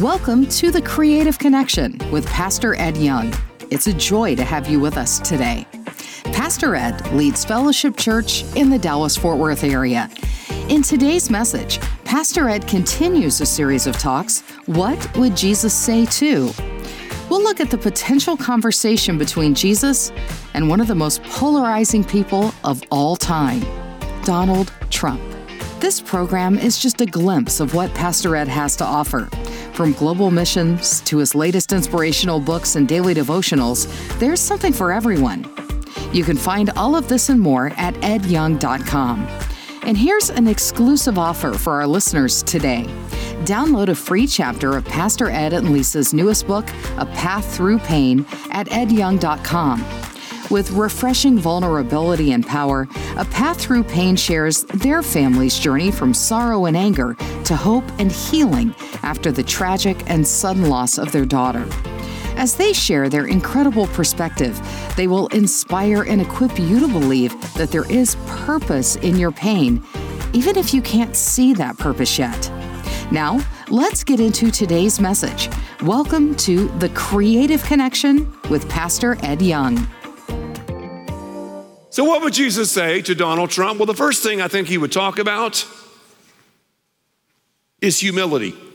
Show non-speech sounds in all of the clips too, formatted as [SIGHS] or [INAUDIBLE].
Welcome to the Creative Connection with Pastor Ed Young. It's a joy to have you with us today. Pastor Ed leads Fellowship Church in the Dallas Fort Worth area. In today's message, Pastor Ed continues a series of talks What Would Jesus Say To? We'll look at the potential conversation between Jesus and one of the most polarizing people of all time, Donald Trump. This program is just a glimpse of what Pastor Ed has to offer. From global missions to his latest inspirational books and daily devotionals, there's something for everyone. You can find all of this and more at edyoung.com. And here's an exclusive offer for our listeners today. Download a free chapter of Pastor Ed and Lisa's newest book, A Path Through Pain, at edyoung.com. With refreshing vulnerability and power, A Path Through Pain shares their family's journey from sorrow and anger to hope and healing after the tragic and sudden loss of their daughter. As they share their incredible perspective, they will inspire and equip you to believe that there is purpose in your pain, even if you can't see that purpose yet. Now, let's get into today's message. Welcome to The Creative Connection with Pastor Ed Young. So, what would Jesus say to Donald Trump? Well, the first thing I think he would talk about is humility.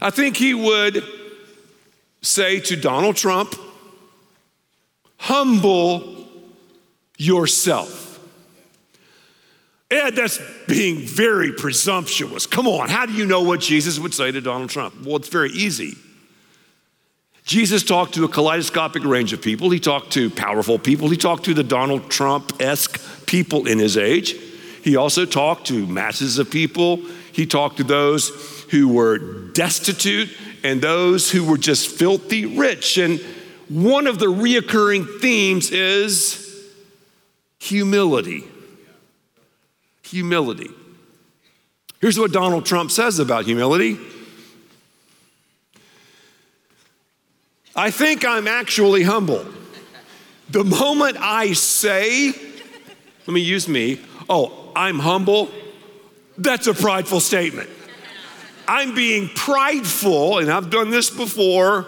I think he would say to Donald Trump, humble yourself. Ed, that's being very presumptuous. Come on, how do you know what Jesus would say to Donald Trump? Well, it's very easy. Jesus talked to a kaleidoscopic range of people. He talked to powerful people. He talked to the Donald Trump esque people in his age. He also talked to masses of people. He talked to those who were destitute and those who were just filthy rich. And one of the reoccurring themes is humility. Humility. Here's what Donald Trump says about humility I think I'm actually humble. The moment I say, let me use me, oh, I'm humble, that's a prideful statement. I'm being prideful, and I've done this before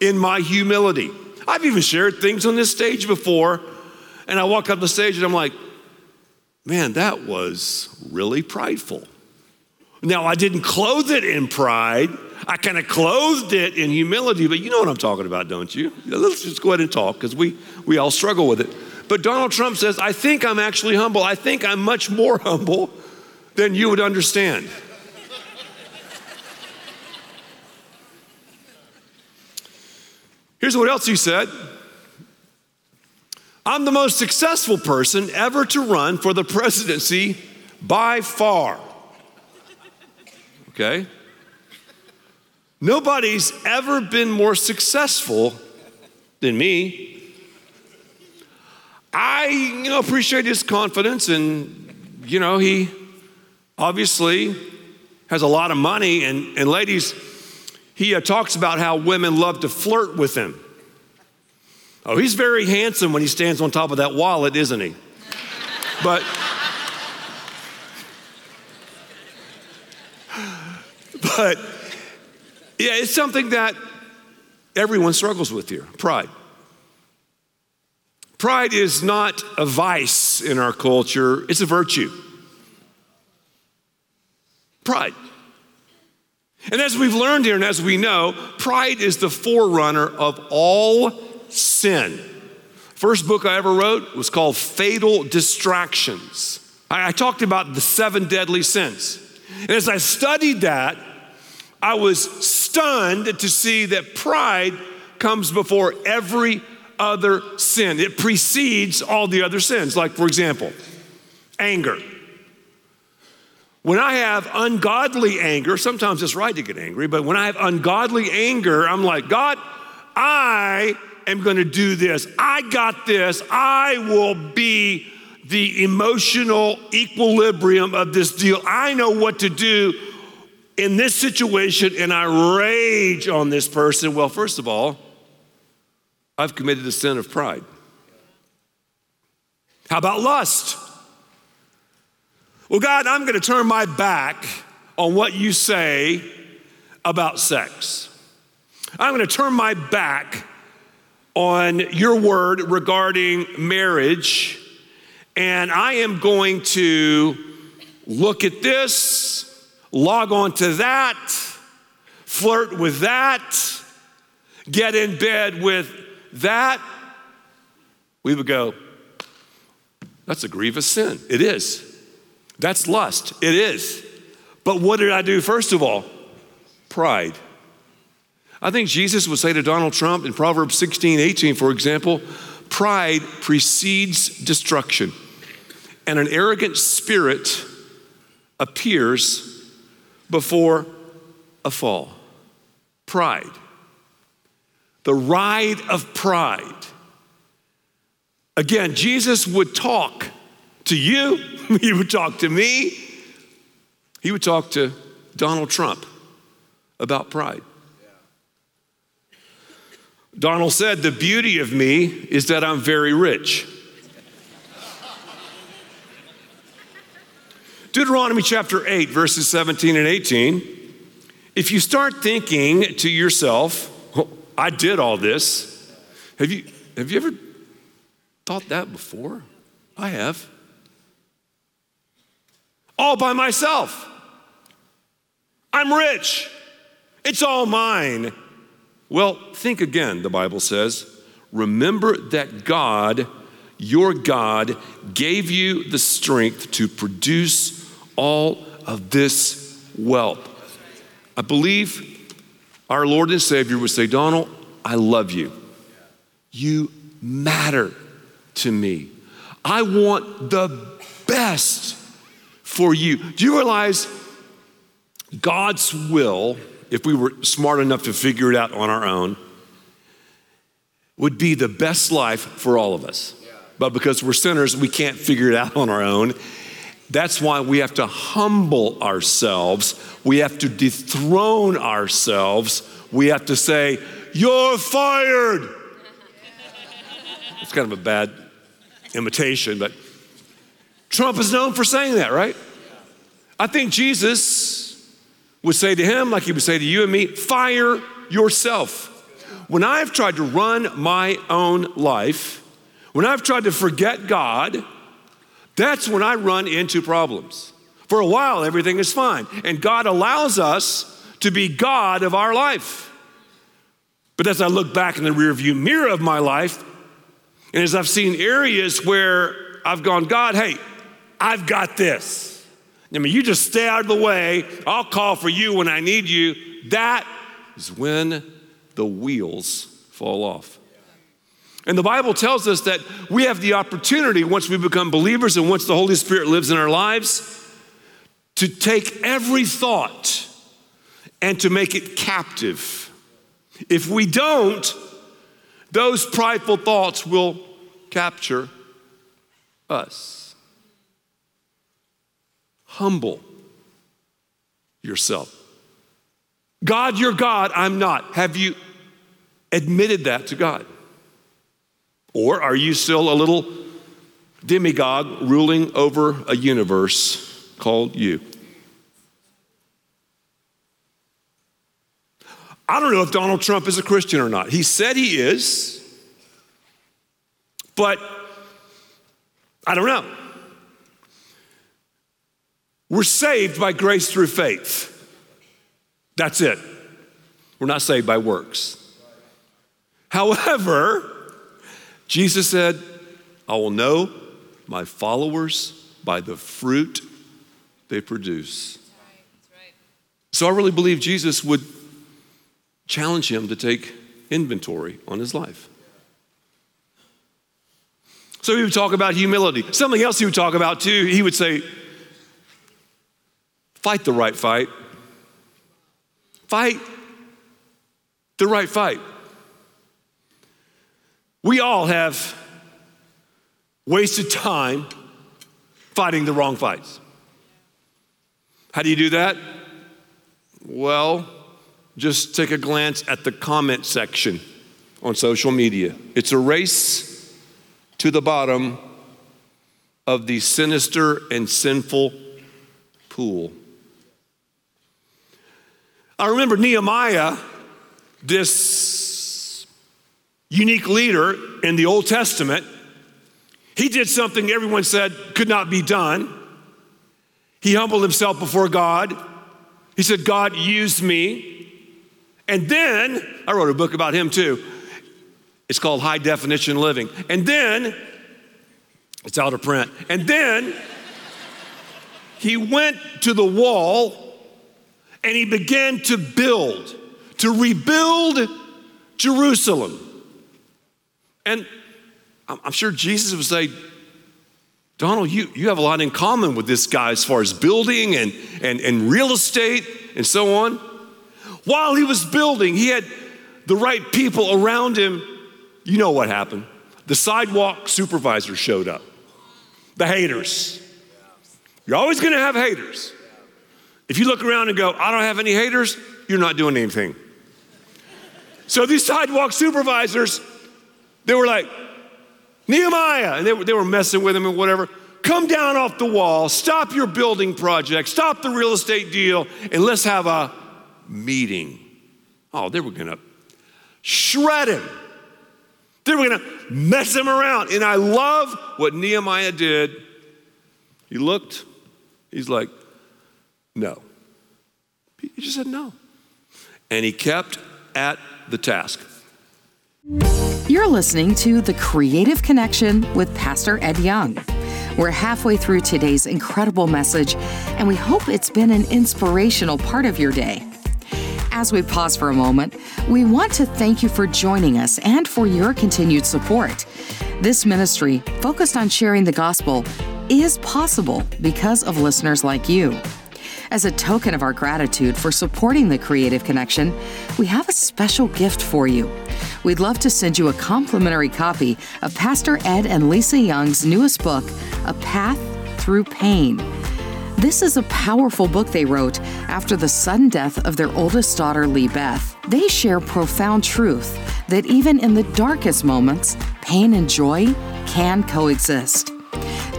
in my humility. I've even shared things on this stage before, and I walk up the stage and I'm like, man, that was really prideful. Now, I didn't clothe it in pride. I kind of clothed it in humility, but you know what I'm talking about, don't you? Let's just go ahead and talk because we, we all struggle with it. But Donald Trump says, I think I'm actually humble. I think I'm much more [LAUGHS] humble than you would understand. Here's what else he said I'm the most successful person ever to run for the presidency by far. Okay? Nobody's ever been more successful than me. I, you know, appreciate his confidence and, you know, he obviously has a lot of money. And, and ladies, he uh, talks about how women love to flirt with him. Oh, he's very handsome when he stands on top of that wallet, isn't he? But, [SIGHS] but, yeah, it's something that everyone struggles with here pride. Pride is not a vice in our culture, it's a virtue. Pride. And as we've learned here and as we know, pride is the forerunner of all sin. First book I ever wrote was called Fatal Distractions. I, I talked about the seven deadly sins. And as I studied that, I was stunned to see that pride comes before every other sin. It precedes all the other sins. Like, for example, anger. When I have ungodly anger, sometimes it's right to get angry, but when I have ungodly anger, I'm like, God, I am going to do this. I got this. I will be the emotional equilibrium of this deal. I know what to do in this situation, and I rage on this person. Well, first of all, I've committed the sin of pride. How about lust? Well, God, I'm going to turn my back on what you say about sex. I'm going to turn my back on your word regarding marriage, and I am going to look at this, log on to that, flirt with that, get in bed with that. We would go, that's a grievous sin. It is. That's lust. It is. But what did I do first of all? Pride. I think Jesus would say to Donald Trump in Proverbs 16, 18, for example, pride precedes destruction, and an arrogant spirit appears before a fall. Pride. The ride of pride. Again, Jesus would talk to you, [LAUGHS] he would talk to me, he would talk to Donald Trump about pride. Donald said, The beauty of me is that I'm very rich. Deuteronomy chapter 8, verses 17 and 18. If you start thinking to yourself, oh, I did all this, have you, have you ever thought that before? I have. All by myself. I'm rich. It's all mine. Well, think again, the Bible says. Remember that God, your God, gave you the strength to produce all of this wealth. I believe our Lord and Savior would say, Donald, I love you. You matter to me. I want the best for you. Do you realize God's will, if we were smart enough to figure it out on our own, would be the best life for all of us? But because we're sinners, we can't figure it out on our own. That's why we have to humble ourselves. We have to dethrone ourselves. We have to say, You're fired. [LAUGHS] It's kind of a bad imitation, but Trump is known for saying that, right? I think Jesus would say to him, like he would say to you and me, fire yourself. When I've tried to run my own life, when I've tried to forget God, that's when I run into problems. For a while, everything is fine, and God allows us to be God of our life. But as I look back in the rearview mirror of my life, and as I've seen areas where I've gone, God, hey, I've got this. I mean, you just stay out of the way. I'll call for you when I need you. That is when the wheels fall off. And the Bible tells us that we have the opportunity, once we become believers and once the Holy Spirit lives in our lives, to take every thought and to make it captive. If we don't, those prideful thoughts will capture us. Humble yourself. God, you're God, I'm not. Have you admitted that to God? Or are you still a little demigod ruling over a universe called you? I don't know if Donald Trump is a Christian or not. He said he is, but I don't know. We're saved by grace through faith. That's it. We're not saved by works. However, Jesus said, I will know my followers by the fruit they produce. So I really believe Jesus would challenge him to take inventory on his life. So he would talk about humility. Something else he would talk about too, he would say, Fight the right fight. Fight the right fight. We all have wasted time fighting the wrong fights. How do you do that? Well, just take a glance at the comment section on social media. It's a race to the bottom of the sinister and sinful pool. I remember Nehemiah, this unique leader in the Old Testament. He did something everyone said could not be done. He humbled himself before God. He said, God used me. And then, I wrote a book about him too. It's called High Definition Living. And then, it's out of print. And then, he went to the wall and he began to build, to rebuild Jerusalem. And I'm sure Jesus would say, Donald, you, you have a lot in common with this guy as far as building and, and, and real estate and so on. While he was building, he had the right people around him. You know what happened. The sidewalk supervisor showed up, the haters. You're always gonna have haters. If you look around and go, I don't have any haters, you're not doing anything. So these sidewalk supervisors, they were like, Nehemiah, and they were, they were messing with him and whatever. Come down off the wall, stop your building project, stop the real estate deal, and let's have a meeting. Oh, they were gonna shred him. They were gonna mess him around. And I love what Nehemiah did. He looked, he's like, no. He just said no. And he kept at the task. You're listening to The Creative Connection with Pastor Ed Young. We're halfway through today's incredible message, and we hope it's been an inspirational part of your day. As we pause for a moment, we want to thank you for joining us and for your continued support. This ministry, focused on sharing the gospel, is possible because of listeners like you. As a token of our gratitude for supporting the Creative Connection, we have a special gift for you. We'd love to send you a complimentary copy of Pastor Ed and Lisa Young's newest book, A Path Through Pain. This is a powerful book they wrote after the sudden death of their oldest daughter, Lee Beth. They share profound truth that even in the darkest moments, pain and joy can coexist.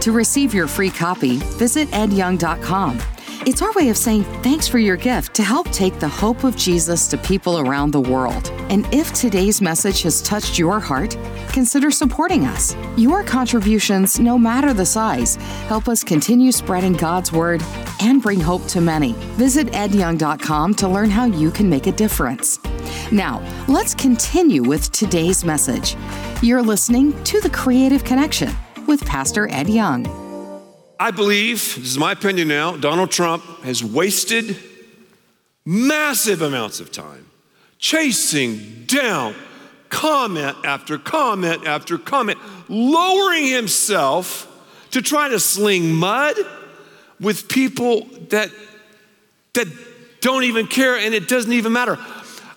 To receive your free copy, visit edyoung.com. It's our way of saying thanks for your gift to help take the hope of Jesus to people around the world. And if today's message has touched your heart, consider supporting us. Your contributions, no matter the size, help us continue spreading God's word and bring hope to many. Visit edyoung.com to learn how you can make a difference. Now, let's continue with today's message. You're listening to The Creative Connection with Pastor Ed Young. I believe, this is my opinion now, Donald Trump has wasted massive amounts of time chasing down comment after comment after comment, lowering himself to try to sling mud with people that, that don't even care and it doesn't even matter.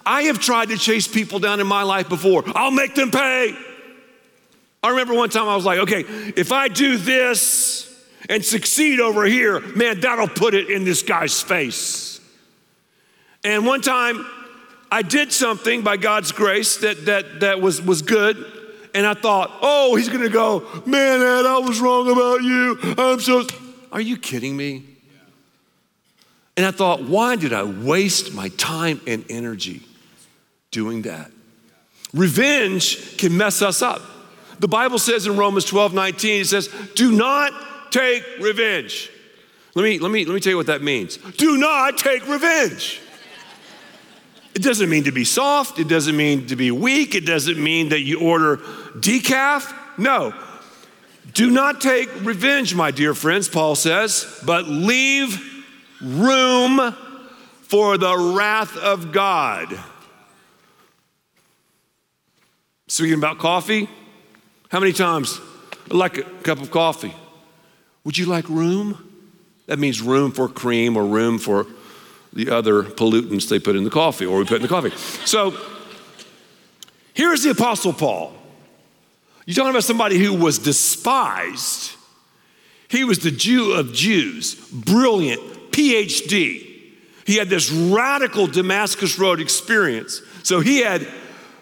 I have tried to chase people down in my life before. I'll make them pay. I remember one time I was like, okay, if I do this, and succeed over here, man, that'll put it in this guy's face. And one time I did something by God's grace that, that, that was, was good. And I thought, oh, he's gonna go, man, Ed, I was wrong about you. I'm so. Are you kidding me? And I thought, why did I waste my time and energy doing that? Revenge can mess us up. The Bible says in Romans 12 19, it says, do not take revenge. Let me, let, me, let me tell you what that means. Do not take revenge. It doesn't mean to be soft. It doesn't mean to be weak. It doesn't mean that you order decaf. No. Do not take revenge, my dear friends, Paul says, but leave room for the wrath of God. Speaking about coffee, how many times like a cup of coffee? Would you like room? That means room for cream or room for the other pollutants they put in the coffee or we put in the coffee. [LAUGHS] So here's the Apostle Paul. You're talking about somebody who was despised. He was the Jew of Jews, brilliant, PhD. He had this radical Damascus Road experience. So he had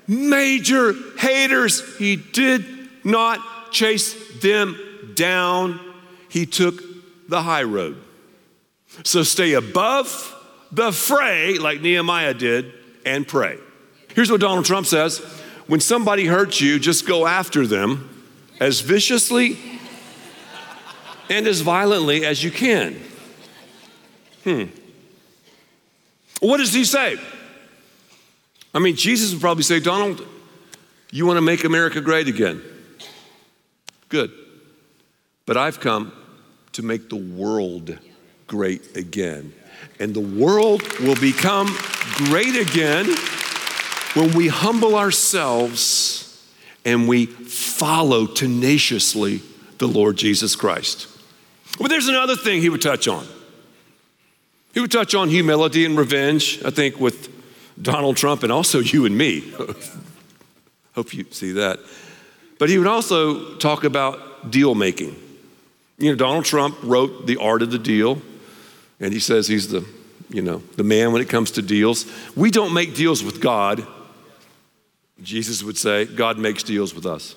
major haters. He did not chase them down he took the high road. So stay above the fray, like Nehemiah did, and pray. Here's what Donald Trump says when somebody hurts you, just go after them as viciously and as violently as you can. Hmm. What does he say? I mean, Jesus would probably say, Donald, you want to make America great again? Good. But I've come to make the world great again. And the world will become great again when we humble ourselves and we follow tenaciously the Lord Jesus Christ. But there's another thing he would touch on. He would touch on humility and revenge, I think, with Donald Trump and also you and me. [LAUGHS] Hope you see that. But he would also talk about deal making. You know, Donald Trump wrote The Art of the Deal, and he says he's the, you know, the man when it comes to deals. We don't make deals with God. Jesus would say, God makes deals with us.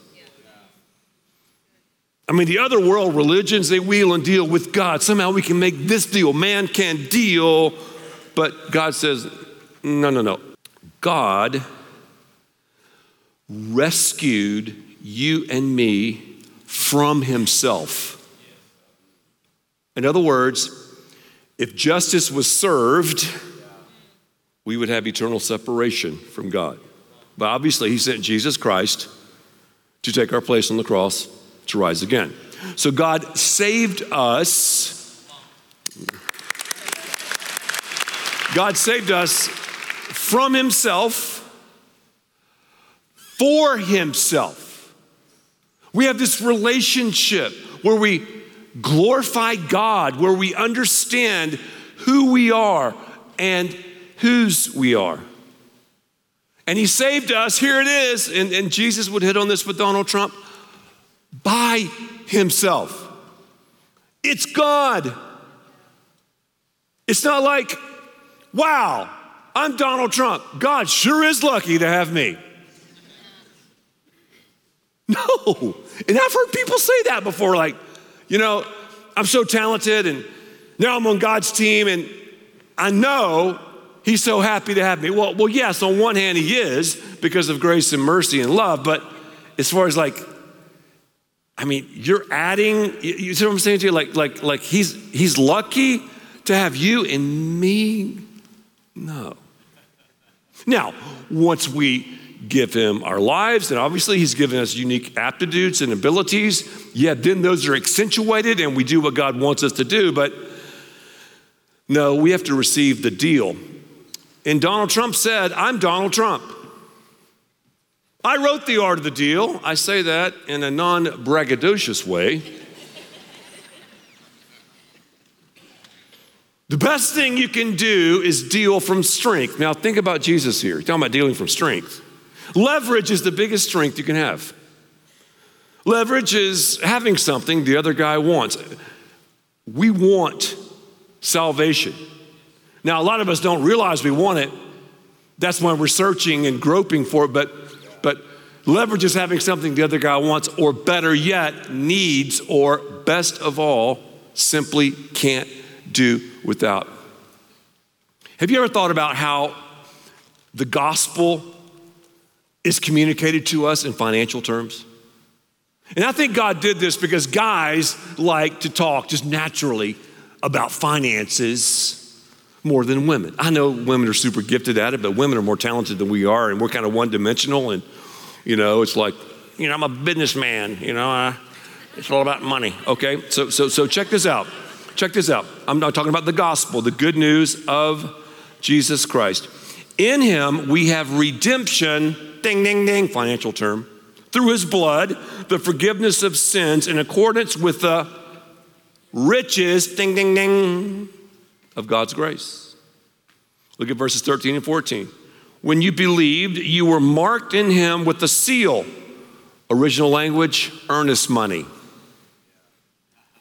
I mean, the other world religions, they wheel and deal with God. Somehow we can make this deal. Man can deal, but God says, no, no, no. God rescued you and me from himself. In other words, if justice was served, we would have eternal separation from God. But obviously, he sent Jesus Christ to take our place on the cross to rise again. So God saved us. God saved us from himself for himself. We have this relationship where we glorify God, where we understand who we are and whose we are. And he saved us. Here it is. And, and Jesus would hit on this with Donald Trump by himself. It's God. It's not like, wow, I'm Donald Trump. God sure is lucky to have me. No. And I've heard people say that before, like, you know, I'm so talented and now I'm on God's team and I know he's so happy to have me. Well, well, yes, on one hand he is because of grace and mercy and love, but as far as like I mean, you're adding, you see what I'm saying to you? Like, like, like he's, he's lucky to have you and me? No. Now, once we give him our lives, and obviously he's given us unique aptitudes and abilities, yeah, then those are accentuated and we do what God wants us to do, but no, we have to receive the deal. And Donald Trump said, I'm Donald Trump. I wrote the art of the deal. I say that in a non braggadocious way. the best thing you can do is deal from strength. Now, think about Jesus here. He's talking about dealing from strength. Leverage is the biggest strength you can have. Leverage is having something the other guy wants. We want salvation. Now, a lot of us don't realize we want it. That's why we're searching and groping for it, but but leverage is having something the other guy wants, or better yet, needs, or best of all, simply can't do without. Have you ever thought about how the gospel is communicated to us in financial terms? And I think God did this because guys like to talk just naturally about finances more than women. I know women are super gifted at it, but women are more talented than we are, and we're kind of one dimensional. And, you know, it's like, you know, I'm a businessman, you know, uh, it's all about money, okay? So, so, so check this out. Check this out. I'm not talking about the gospel, the good news of Jesus Christ. In him, we have redemption, ding, ding, ding, financial term, through his blood, the forgiveness of sins in accordance with the riches, ding, ding, ding, of God's grace. Look at verses 13 and 14. When you believed, you were marked in him with the seal. Original language, earnest money.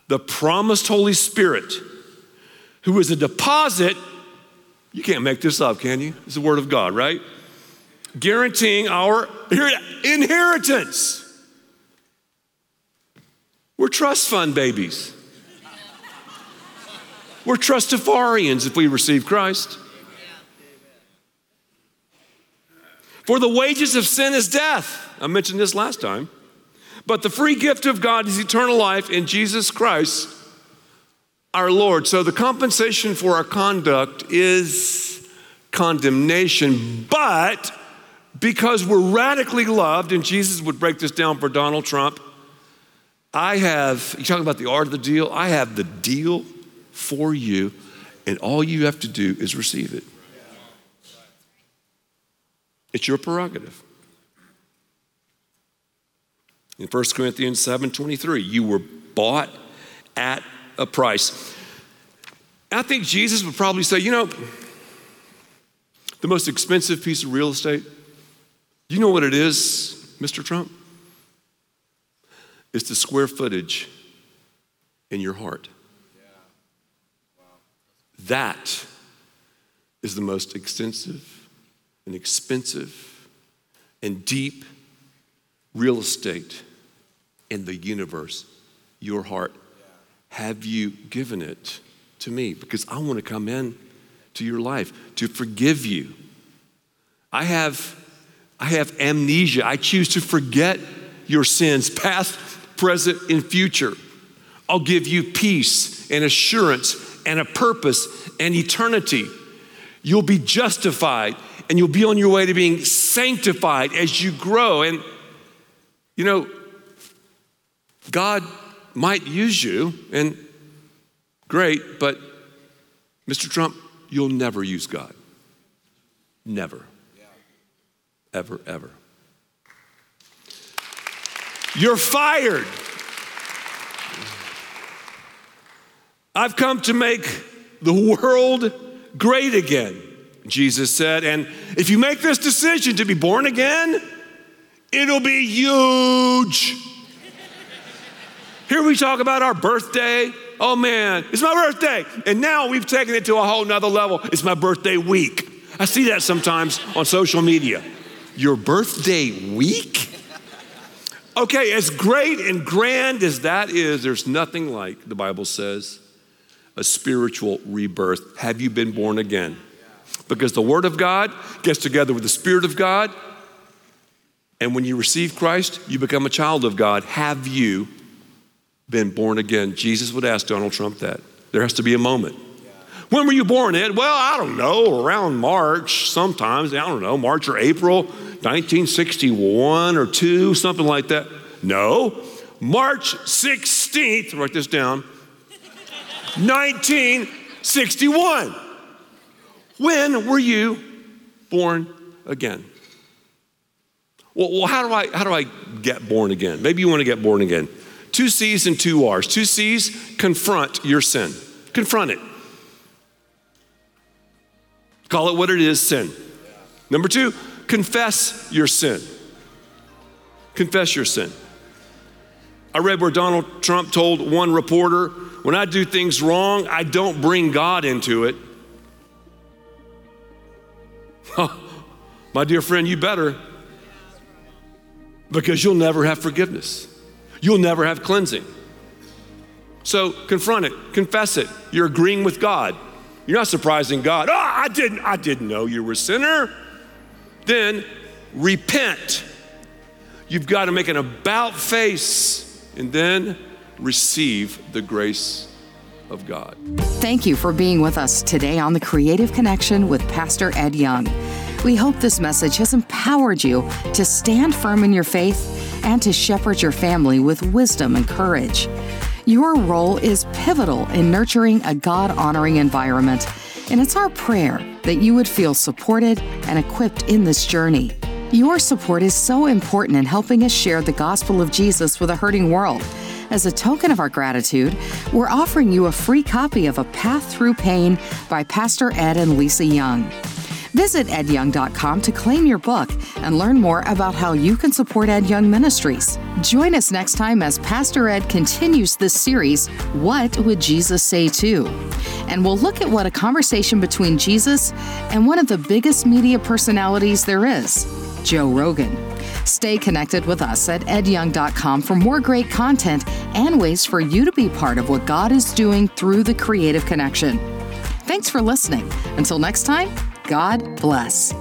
The promised Holy Spirit, who is a deposit. You can't make this up, can you? It's the Word of God, right? Guaranteeing our inheritance. We're trust fund babies. We're trustafarians if we receive Christ. For the wages of sin is death. I mentioned this last time. But the free gift of God is eternal life in Jesus Christ our Lord. So the compensation for our conduct is condemnation, but because we're radically loved, and Jesus would break this down for Donald Trump, I have, you talking about the art of the deal? I have the deal for you, and all you have to do is receive it. It's your prerogative. In 1 Corinthians 7:23, you were bought at a price. I think Jesus would probably say, you know, the most expensive piece of real estate, you know what it is, Mr. Trump? It's the square footage in your heart. That is the most extensive and expensive and deep real estate in the universe, your heart. Have you given it to me? Because I want to come in to your life to forgive you. I have, I have amnesia. I choose to forget your sins, past, present, and future. I'll give you peace and assurance and a purpose and eternity. You'll be justified and you'll be on your way to being sanctified as you grow. And, you know, God might use you, and great, but Mr. Trump, you'll never use God. Never. Ever, ever. You're fired. I've come to make the world great again, Jesus said. And if you make this decision to be born again, it'll be huge. Here we talk about our birthday. Oh man, it's my birthday. And now we've taken it to a whole nother level. It's my birthday week. I see that sometimes on social media. Your birthday week? Okay, as great and grand as that is, there's nothing like, the Bible says, a spiritual rebirth. Have you been born again? Because the Word of God gets together with the Spirit of God, and when you receive Christ, you become a child of God. Have you been born again? Jesus would ask Donald Trump that. There has to be a moment. When were you born, Ed? Well, I don't know, around March, sometimes, I don't know, March or April, 1961 or 2, something like that. No, March 16th, write this down, 1961. When were you born again? Well, well, how do I how do I get born again? Maybe you want to get born again. Two C's and two R's. Two C's, confront your sin. Confront it. Call it what it is, sin. Number two, confess your sin. Confess your sin. I read where Donald Trump told one reporter, when I do things wrong, I don't bring God into it. [LAUGHS] My dear friend, you better because you'll never have forgiveness. You'll never have cleansing. So confront it, confess it. You're agreeing with God. You're not surprising God. Oh, I didn't, I didn't know you were a sinner. Then repent. You've got to make an about face and then receive the grace of God. Thank you for being with us today on the Creative Connection with Pastor Ed Young. We hope this message has empowered you to stand firm in your faith and to shepherd your family with wisdom and courage. Your role is pivotal in nurturing a God honoring environment, and it's our prayer that you would feel supported and equipped in this journey. Your support is so important in helping us share the gospel of Jesus with a hurting world. As a token of our gratitude, we're offering you a free copy of A Path Through Pain by Pastor Ed and Lisa Young. Visit edyoung.com to claim your book and learn more about how you can support Ed Young Ministries. Join us next time as Pastor Ed continues this series, What Would Jesus Say To? And we'll look at what a conversation between Jesus and one of the biggest media personalities there is, Joe Rogan. Stay connected with us at edyoung.com for more great content and ways for you to be part of what God is doing through the creative connection. Thanks for listening. Until next time, God bless.